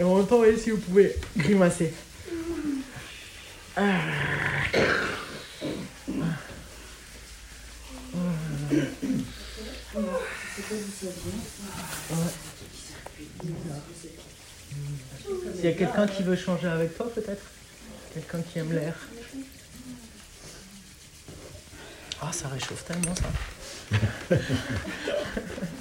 Et en même temps, voyez si vous pouvez grimacer. Ah. S'il y a quelqu'un qui veut changer avec toi, peut-être? Quelqu'un qui aime l'air? Ah, ça réchauffe tellement ça.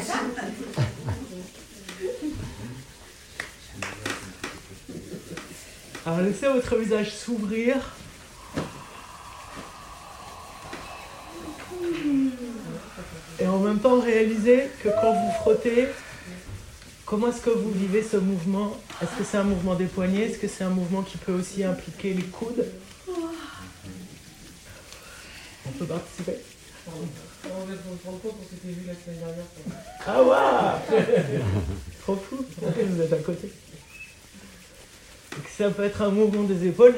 Alors laissez votre visage s'ouvrir. Et en même temps réalisez que quand vous frottez, comment est-ce que vous vivez ce mouvement? Est-ce que c'est un mouvement des poignets? Est-ce que c'est un mouvement qui peut aussi impliquer les coudes? On peut participer Ah waouh Trop fou Vous êtes à côté et que ça peut être un mouvement des épaules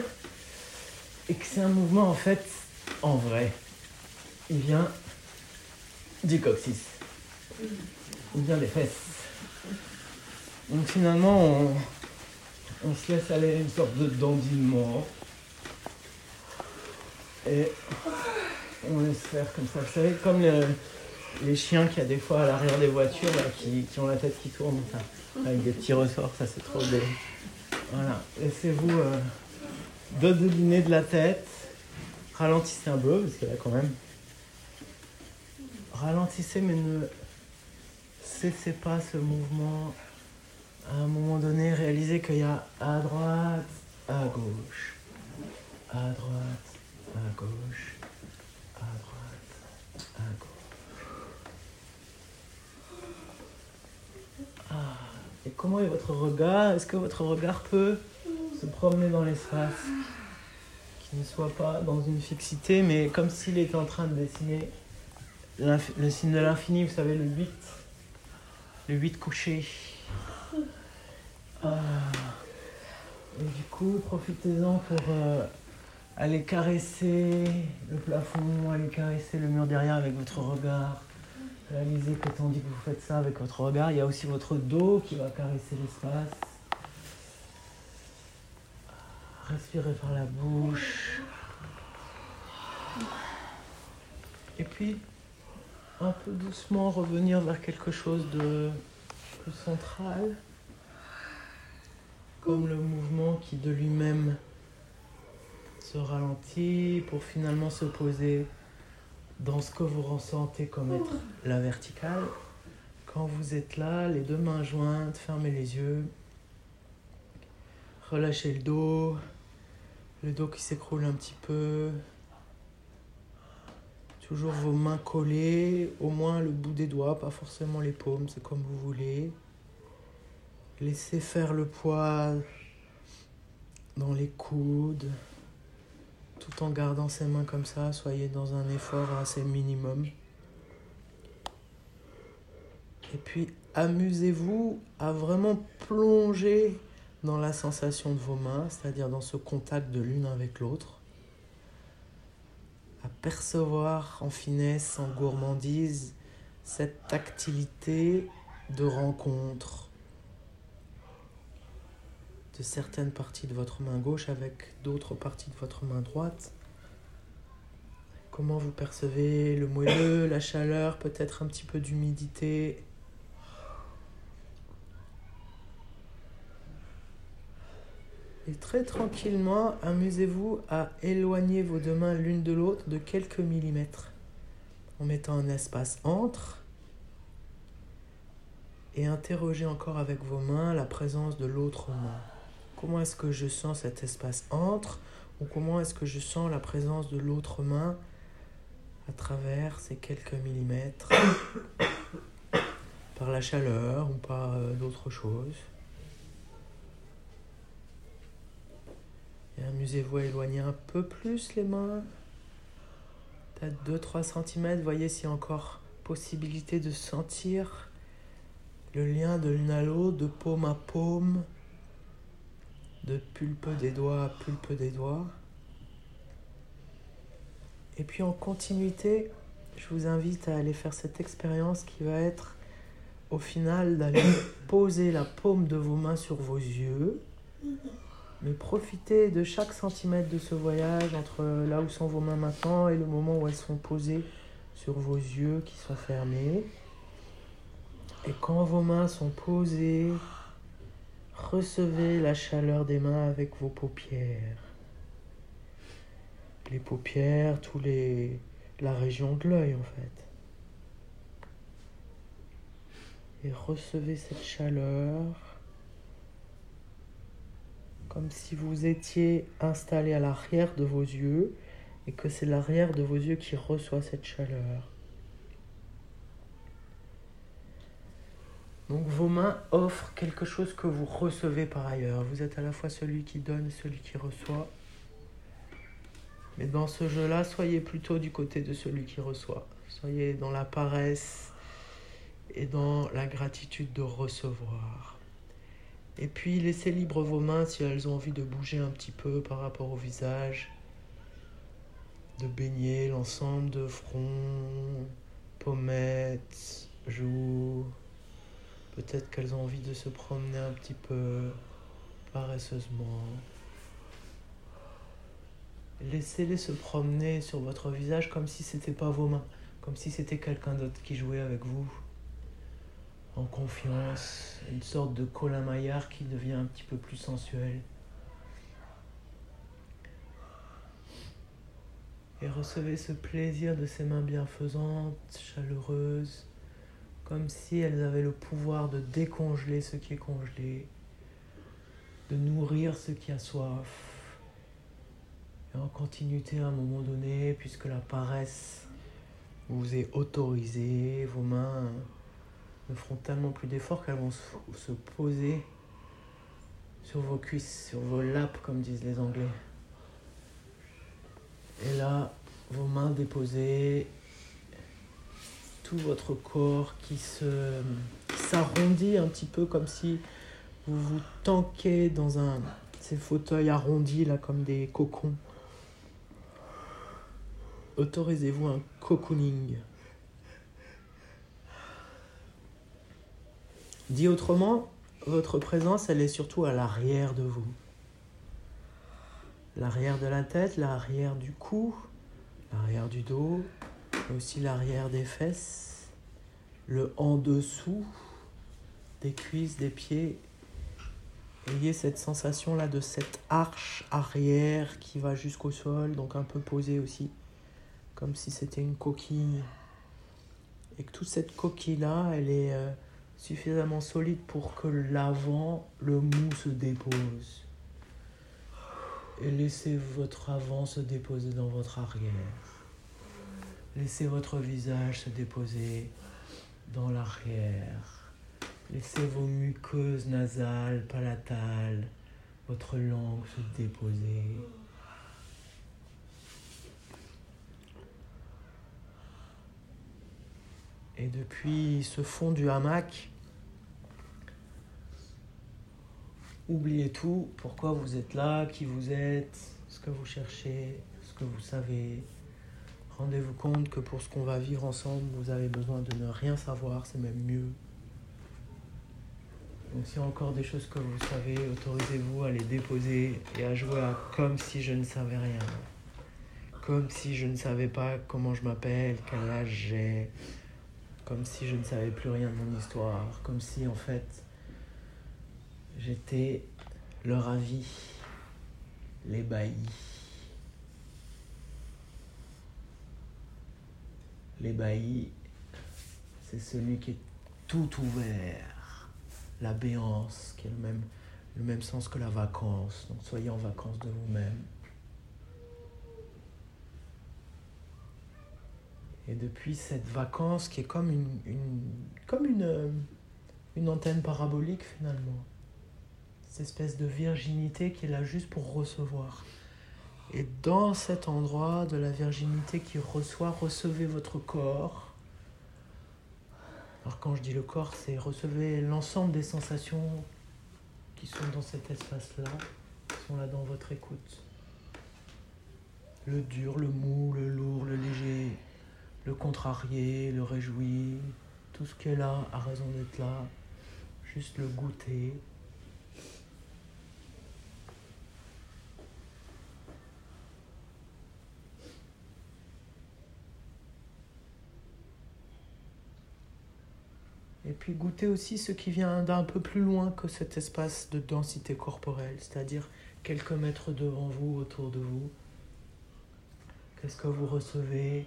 et que c'est un mouvement en fait en vrai. Il vient du coccyx. Il vient des fesses. Donc finalement on, on se laisse aller à une sorte de dandinement et on laisse faire comme ça. Vous savez, comme les chiens qu'il y a des fois à l'arrière des voitures qui, ont la tête qui tourne, avec des petits ressorts, ça c'est trop des, voilà, laissez-vous euh, dodeliner de la tête. Ralentissez un peu, parce que là quand même. Ralentissez, mais ne cessez pas ce mouvement. À un moment donné, réalisez qu'il y a à droite, à gauche, à droite, à gauche, Ah. Et comment est votre regard? Est-ce que votre regard peut se promener dans l'espace? Qui ne soit pas dans une fixité, mais comme s'il était en train de dessiner le signe de l'infini, vous savez, le 8. Le 8 couché. Ah. Et du coup, profitez-en pour euh, aller caresser le plafond, aller caresser le mur derrière avec votre regard. Réalisez que tandis que vous faites ça avec votre regard, il y a aussi votre dos qui va caresser l'espace. Respirez par la bouche. Et puis, un peu doucement revenir vers quelque chose de plus central, comme le mouvement qui de lui-même se ralentit pour finalement se poser dans ce que vous ressentez comme être la verticale. Quand vous êtes là, les deux mains jointes, fermez les yeux. Relâchez le dos, le dos qui s'écroule un petit peu. Toujours vos mains collées, au moins le bout des doigts, pas forcément les paumes, c'est comme vous voulez. Laissez faire le poids dans les coudes tout en gardant ses mains comme ça, soyez dans un effort assez minimum. Et puis amusez-vous à vraiment plonger dans la sensation de vos mains, c'est-à-dire dans ce contact de l'une avec l'autre, à percevoir en finesse, en gourmandise, cette tactilité de rencontre, de certaines parties de votre main gauche avec d'autres parties de votre main droite. Comment vous percevez le moelleux, la chaleur, peut-être un petit peu d'humidité? Et très tranquillement, amusez-vous à éloigner vos deux mains l'une de l'autre de quelques millimètres en mettant un espace entre et interrogez encore avec vos mains la présence de l'autre main. Comment est-ce que je sens cet espace entre ou comment est-ce que je sens la présence de l'autre main à travers ces quelques millimètres par la chaleur ou par euh, d'autres choses. Et amusez-vous à éloigner un peu plus les mains. Peut-être 2-3 cm. Voyez s'il y a encore possibilité de sentir le lien de l'une à l'autre, de paume à paume de pulpe des doigts à pulpe des doigts. Et puis en continuité, je vous invite à aller faire cette expérience qui va être au final d'aller poser la paume de vos mains sur vos yeux. Mais profitez de chaque centimètre de ce voyage entre là où sont vos mains maintenant et le moment où elles sont posées sur vos yeux qui sont fermés. Et quand vos mains sont posées, recevez la chaleur des mains avec vos paupières. Les paupières, tous les la région de l'œil en fait. Et recevez cette chaleur comme si vous étiez installé à l'arrière de vos yeux et que c'est l'arrière de vos yeux qui reçoit cette chaleur. Donc vos mains offrent quelque chose que vous recevez par ailleurs. Vous êtes à la fois celui qui donne et celui qui reçoit. Mais dans ce jeu-là, soyez plutôt du côté de celui qui reçoit. Soyez dans la paresse et dans la gratitude de recevoir. Et puis laissez libre vos mains si elles ont envie de bouger un petit peu par rapport au visage, de baigner l'ensemble de front, pommettes, joues. Peut-être qu'elles ont envie de se promener un petit peu paresseusement. Laissez-les se promener sur votre visage comme si ce n'était pas vos mains, comme si c'était quelqu'un d'autre qui jouait avec vous. En confiance, une sorte de Colin Maillard qui devient un petit peu plus sensuel. Et recevez ce plaisir de ces mains bienfaisantes, chaleureuses, comme si elles avaient le pouvoir de décongeler ce qui est congelé, de nourrir ce qui a soif et en continuité à un moment donné, puisque la paresse vous est autorisée, vos mains ne feront tellement plus d'efforts qu'elles vont se poser sur vos cuisses, sur vos laps, comme disent les Anglais. Et là, vos mains déposées, votre corps qui s'arrondit un petit peu comme si vous vous tanquez dans un ces fauteuils arrondis là comme des cocons autorisez-vous un cocooning. Dit autrement, votre présence, elle est surtout à l'arrière de vous. L'arrière de la tête, l'arrière du cou, l'arrière du dos, aussi l'arrière des fesses, le en dessous des cuisses, des pieds. Ayez cette sensation-là de cette arche arrière qui va jusqu'au sol, donc un peu posée aussi comme si c'était une coquille. Et que toute cette coquille-là, elle est euh, suffisamment solide pour que l'avant, le mou se dépose. Et laissez votre avant se déposer dans votre arrière. Laissez votre visage se déposer dans l'arrière. Laissez vos muqueuses nasales, palatales, votre langue se déposer. Et depuis ce fond du hamac, oubliez tout, pourquoi vous êtes là, qui vous êtes, ce que vous cherchez, ce que vous savez. Rendez-vous compte que pour ce qu'on va vivre ensemble, vous avez besoin de ne rien savoir, c'est même mieux. Donc s'il y a encore des choses que vous savez, autorisez-vous à les déposer et à jouer à comme si je ne savais rien. Comme si je ne savais pas comment je m'appelle, quel âge j'ai, comme si je ne savais plus rien de mon histoire, comme si en fait j'étais leur avis, l'ébahi. L'ébahi, c'est celui qui est tout ouvert, la béance, qui est le même, le même sens que la vacance. Donc soyez en vacances de vous-même. Et depuis cette vacance qui est comme une, une, une antenne parabolique finalement, cette espèce de virginité qui est là juste pour recevoir. Et dans cet endroit de la virginité qui reçoit, recevez votre corps. Alors quand je dis le corps, c'est recevez l'ensemble des sensations qui sont dans cet espace-là, qui sont là dans votre écoute. le dur, le mou, le lourd, le léger, le contrarié, le réjoui, tout ce qui est là a raison d'être là, juste le goûter. Et puis goûter aussi ce qui vient d'un peu plus loin que cet espace de densité corporelle, c'est-à-dire quelques mètres devant vous, autour de vous. Qu'est-ce que vous recevez?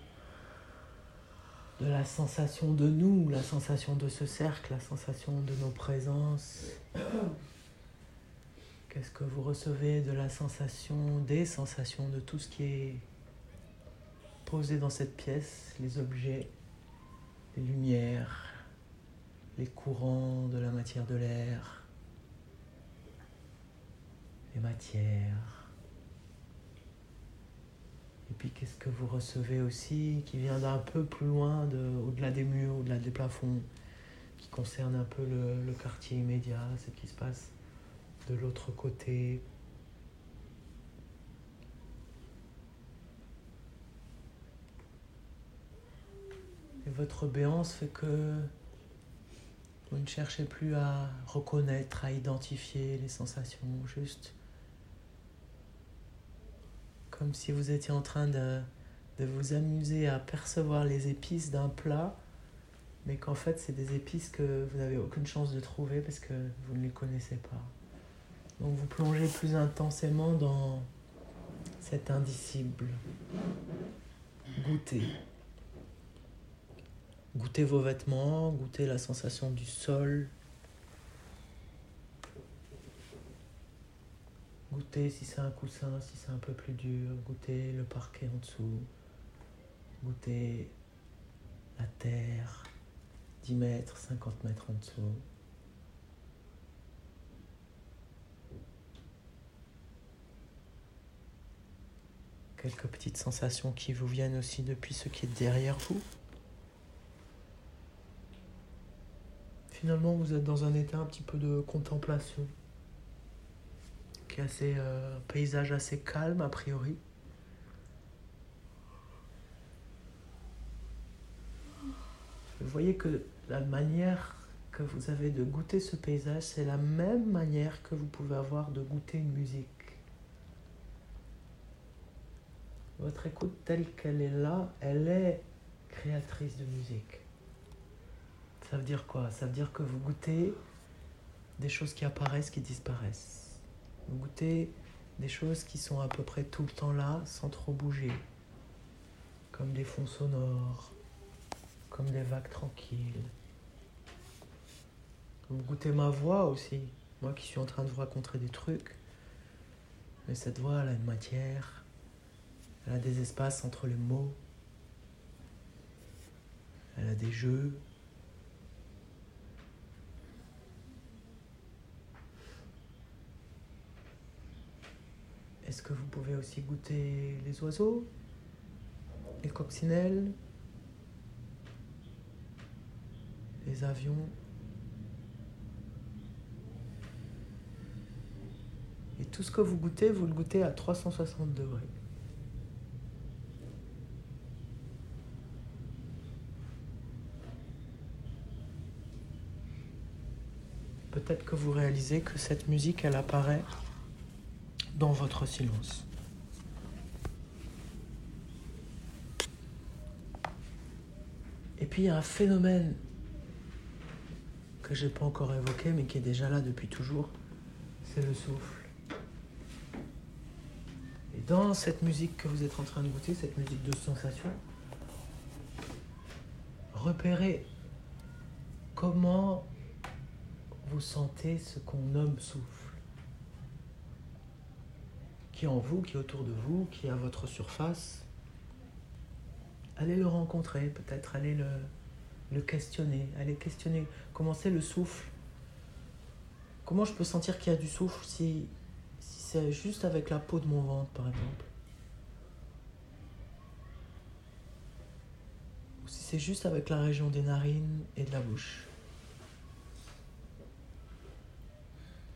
De la sensation de nous, la sensation de ce cercle, la sensation de nos présences Qu'est-ce que vous recevez de la sensation, des sensations de tout ce qui est posé dans cette pièce, les objets, les lumières, les courants de la matière de l'air, les matières. Et puis qu'est-ce que vous recevez aussi qui vient d'un peu plus loin, de, au-delà des murs, au-delà des plafonds, qui concerne un peu le, le quartier immédiat, ce qui se passe de l'autre côté? Et votre béance fait que vous ne cherchez plus à reconnaître, à identifier les sensations, juste comme si vous étiez en train de, de vous amuser à percevoir les épices d'un plat, mais qu'en fait c'est des épices que vous n'avez aucune chance de trouver parce que vous ne les connaissez pas. Donc vous plongez plus intensément dans cet indicible. Goûtez. Goûtez vos vêtements, goûtez la sensation du sol. Goûtez si c'est un coussin, si c'est un peu plus dur. Goûtez le parquet en dessous. Goûtez la terre, 10 mètres, 50 mètres en dessous. Quelques petites sensations qui vous viennent aussi depuis ce qui est derrière vous. Finalement, vous êtes dans un état un petit peu de contemplation, qui est assez euh, un paysage assez calme a priori. Vous voyez que la manière que vous avez de goûter ce paysage, c'est la même manière que vous pouvez avoir de goûter une musique. Votre écoute telle qu'elle est là, elle est créatrice de musique. Ça veut dire quoi? Ça veut dire que vous goûtez des choses qui apparaissent, qui disparaissent. Vous goûtez des choses qui sont à peu près tout le temps là, sans trop bouger. Comme des fonds sonores, comme des vagues tranquilles. Vous goûtez ma voix aussi, moi qui suis en train de vous raconter des trucs. Mais cette voix, elle a une matière, elle a des espaces entre les mots, elle a des jeux. Est-ce que vous pouvez aussi goûter les oiseaux, les coccinelles, les avions? Et tout ce que vous goûtez, vous le goûtez à 360 degrés. Peut-être que vous réalisez que cette musique, elle apparaît dans votre silence. Et puis il y a un phénomène que je n'ai pas encore évoqué, mais qui est déjà là depuis toujours, c'est le souffle. Et dans cette musique que vous êtes en train de goûter, cette musique de sensation, repérez comment vous sentez ce qu'on nomme souffle qui est en vous, qui est autour de vous, qui est à votre surface. Allez le rencontrer, peut-être allez le, questionner, allez questionner comment c'est le souffle? Comment je peux sentir qu'il y a du souffle si, si c'est juste avec la peau de mon ventre, par exemple? Ou si c'est juste avec la région des narines et de la bouche?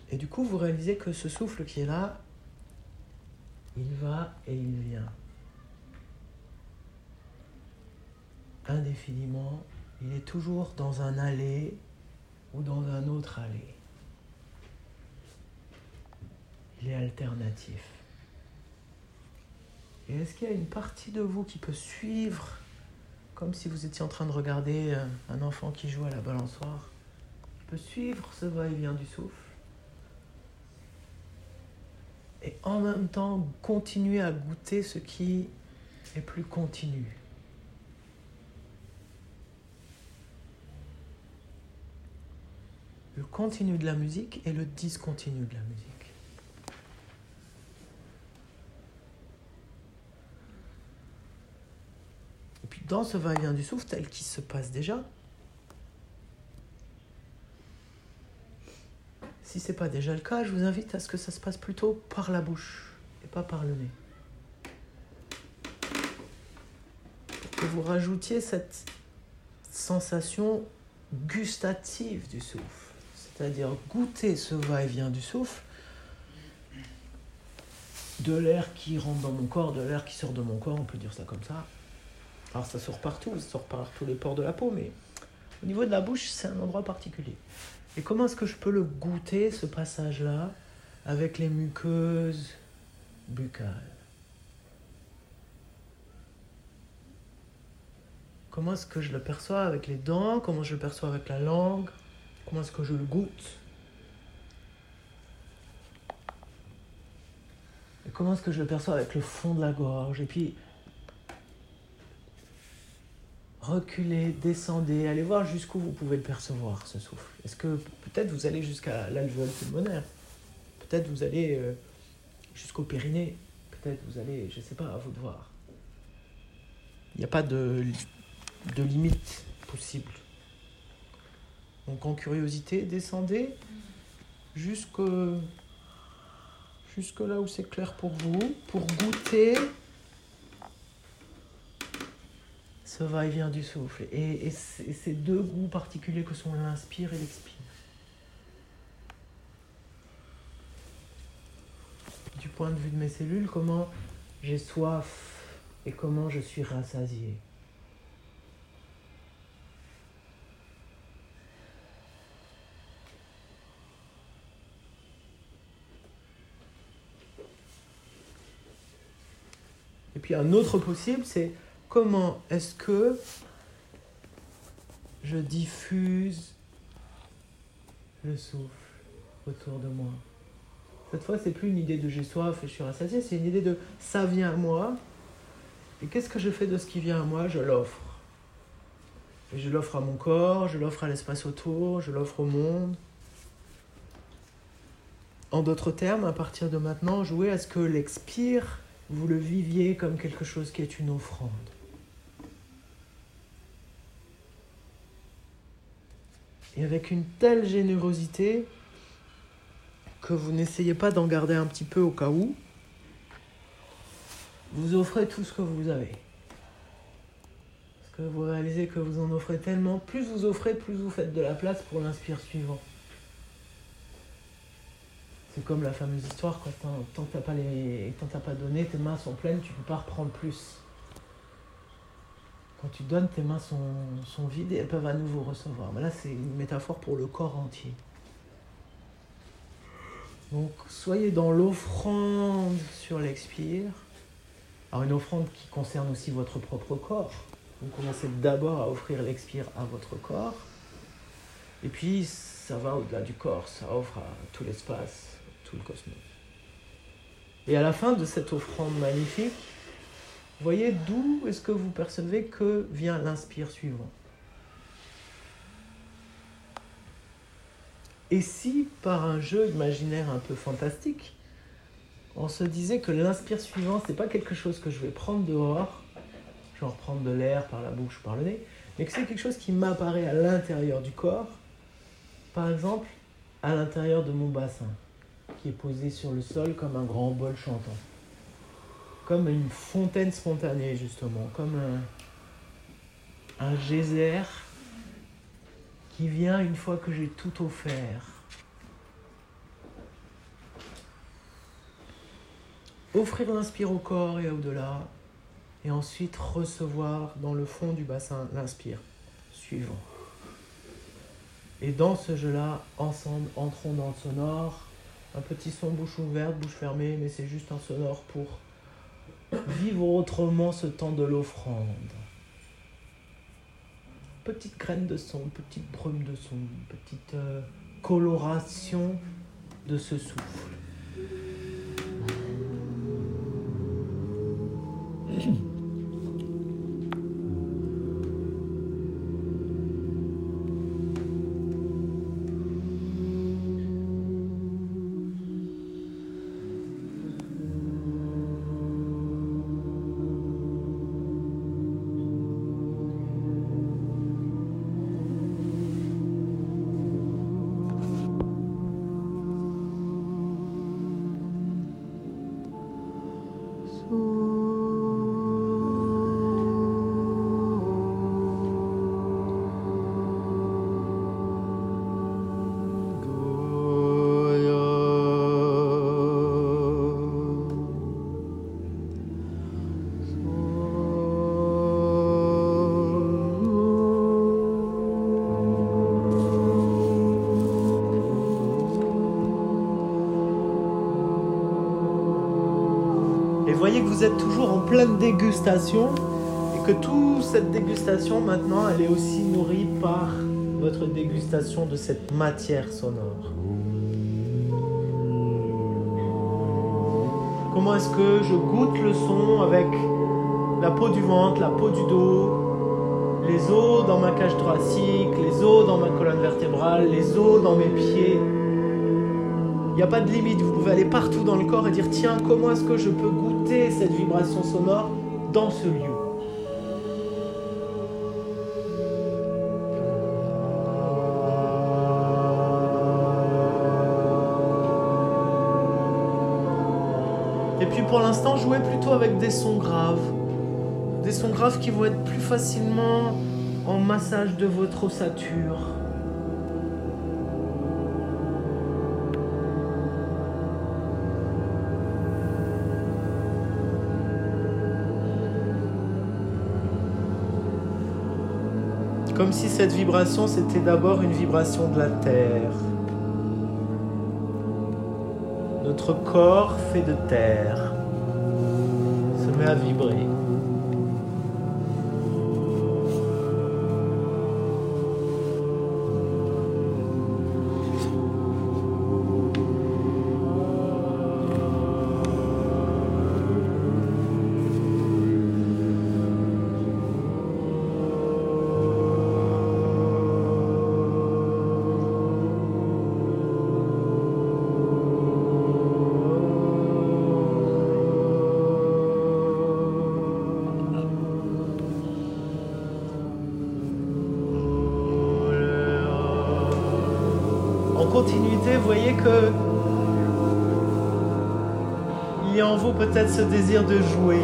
Et du coup, vous réalisez que ce souffle qui est là, il va et il vient. Indéfiniment, il est toujours dans un aller ou dans un autre aller. Il est alternatif. Et est-ce qu'il y a une partie de vous qui peut suivre comme si vous étiez en train de regarder euh, un enfant qui joue à la balançoire, peut suivre ce va-et-vient du souffle et en même temps continuer à goûter ce qui est plus continu le continu de la musique et le discontinu de la musique. Et puis dans ce va-et-vient du souffle tel qu'il se passe déjà, si ce n'est pas déjà le cas, je vous invite à ce que ça se passe plutôt par la bouche et pas par le nez. Pour que vous rajoutiez cette sensation gustative du souffle c'est-à-dire goûter ce va-et-vient du souffle, de l'air qui rentre dans mon corps, de l'air qui sort de mon corps, on peut dire ça comme ça. Alors ça sort partout, ça sort par tous les pores de la peau, mais au niveau de la bouche, c'est un endroit particulier. Et comment est-ce que je peux le goûter, ce passage-là, avec les muqueuses buccales? Comment est-ce que je le perçois avec les dents? Comment je le perçois avec la langue? Comment est-ce que je le goûte? Et comment est-ce que je le perçois avec le fond de la gorge? Et puis, reculez, descendez, allez voir jusqu'où vous pouvez le percevoir, ce souffle. Est-ce que peut-être vous allez jusqu'à l'alvéole pulmonaire? Peut-être vous allez euh, jusqu'au périnée? Peut-être vous allez, je ne sais pas, à vous de voir. Il n'y a pas de, de limite possible. Donc en curiosité, descendez jusque, jusque là où c'est clair pour vous, pour goûter ce va-et-vient du souffle. Et, ces deux goûts particuliers que sont l'inspire et l'expire. Du point de vue de mes cellules, comment j'ai soif et comment je suis rassasié. Et puis un autre possible, c'est comment est-ce que je diffuse le souffle autour de moi? Cette fois, c'est plus une idée de j'ai soif et je suis rassasié, c'est une idée de ça vient à moi. Et qu'est-ce que je fais de ce qui vient à moi? Je l'offre. Et je l'offre à mon corps, je l'offre à l'espace autour, je l'offre au monde. En d'autres termes, à partir de maintenant, jouer à ce que l'expire vous le viviez comme quelque chose qui est une offrande. Et avec une telle générosité que vous n'essayez pas d'en garder un petit peu au cas où, vous offrez tout ce que vous avez. Parce que vous réalisez que vous en offrez tellement, plus vous offrez, plus vous faites de la place pour l'inspire suivant. C'est comme la fameuse histoire, quand tant que t'as pas, les, pas donné, tes mains sont pleines, tu peux pas reprendre plus. Quand tu donnes, tes mains sont, sont vides et elles peuvent à nouveau recevoir. Mais là, c'est une métaphore pour le corps entier. Donc, soyez dans l'offrande sur l'expire. Alors, une offrande qui concerne aussi votre propre corps. Vous commencez d'abord à offrir l'expire à votre corps. Et puis, ça va au-delà du corps, ça offre à tout l'espace, le cosmos. Et à la fin de cette offrande magnifique, voyez d'où est-ce que vous percevez que vient l'inspire suivant. Et si, par un jeu imaginaire un peu fantastique, on se disait que l'inspire suivant, c'est pas quelque chose que je vais prendre dehors, genre prendre de l'air par la bouche ou par le nez, mais que c'est quelque chose qui m'apparaît à l'intérieur du corps, par exemple à l'intérieur de mon bassin qui est posé sur le sol comme un grand bol chantant. Comme une fontaine spontanée, justement, comme un, geyser qui vient une fois que j'ai tout offert. Offrir l'inspire au corps et au-delà, Et ensuite recevoir dans le fond du bassin l'inspire. Suivant. Et dans ce jeu-là, ensemble, entrons dans le sonore. Un petit son bouche ouverte, bouche fermée, mais c'est juste un sonore pour vivre autrement ce temps de l'offrande. Petite graine de son, petite brume de son, petite euh, coloration de ce souffle. vous êtes toujours en pleine dégustation et que toute cette dégustation maintenant, elle est aussi nourrie par votre dégustation de cette matière sonore. Comment est-ce que je goûte le son avec la peau du ventre, la peau du dos, les os dans ma cage thoracique, les os dans ma colonne vertébrale, les os dans mes pieds? N'y a pas de limite, vous pouvez aller partout dans le corps et dire tiens, comment est-ce que je peux goûter cette vibration sonore dans ce lieu? Et puis pour l'instant, jouez plutôt avec des sons graves. Des sons graves qui vont être plus facilement en massage de votre ossature. Comme si cette vibration, c'était d'abord une vibration de la terre. Notre corps fait de terre se met à vibrer. Peut-être ce désir de jouer.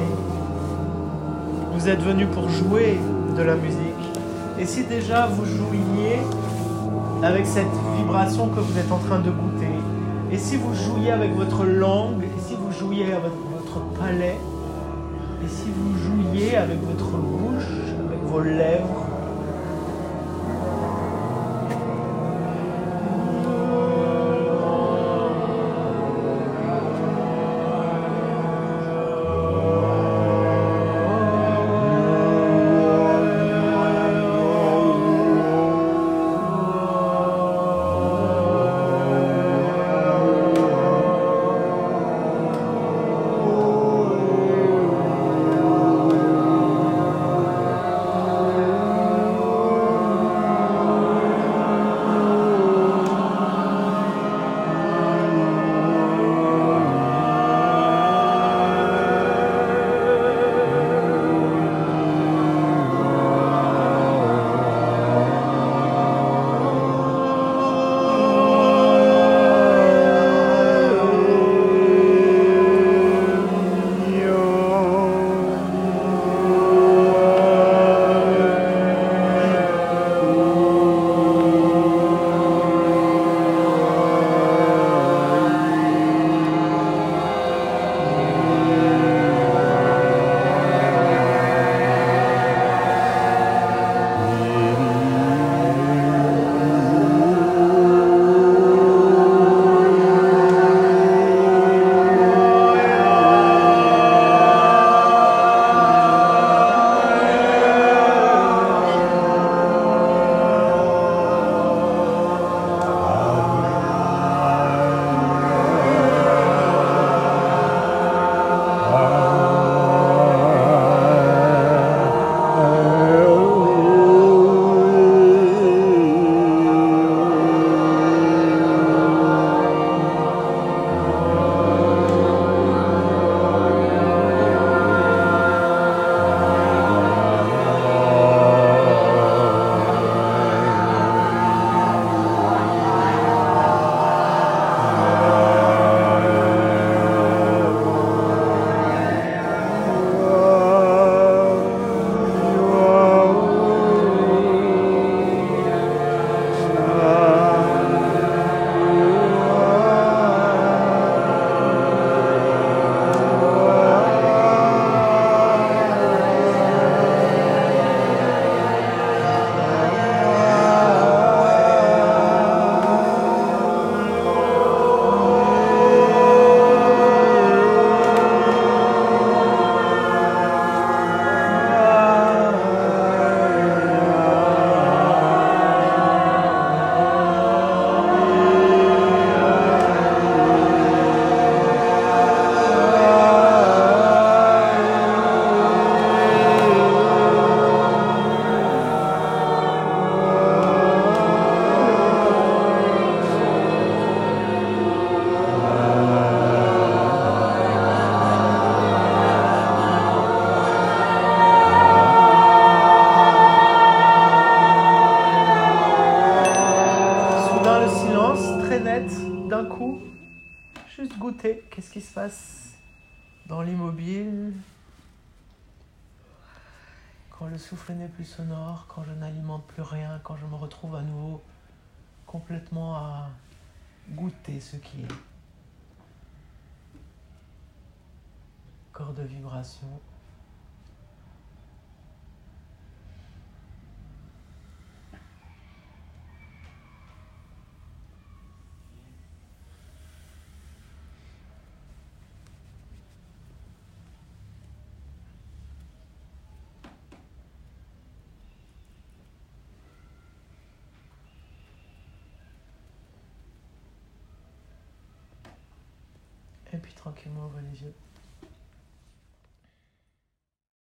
Vous êtes venu pour jouer de la musique. Et si déjà vous jouiez avec cette vibration que vous êtes en train de goûter, et si vous jouiez avec votre langue, et si vous jouiez avec votre palais, et si vous jouiez avec votre bouche, avec vos lèvres, goûter. Qu'est-ce qui se passe dans l'immobile? Quand le souffle n'est plus sonore, quand je n'alimente plus rien, quand je me retrouve à nouveau complètement à goûter ce qui est. Corps de vibration. Puis tranquillement, yeux.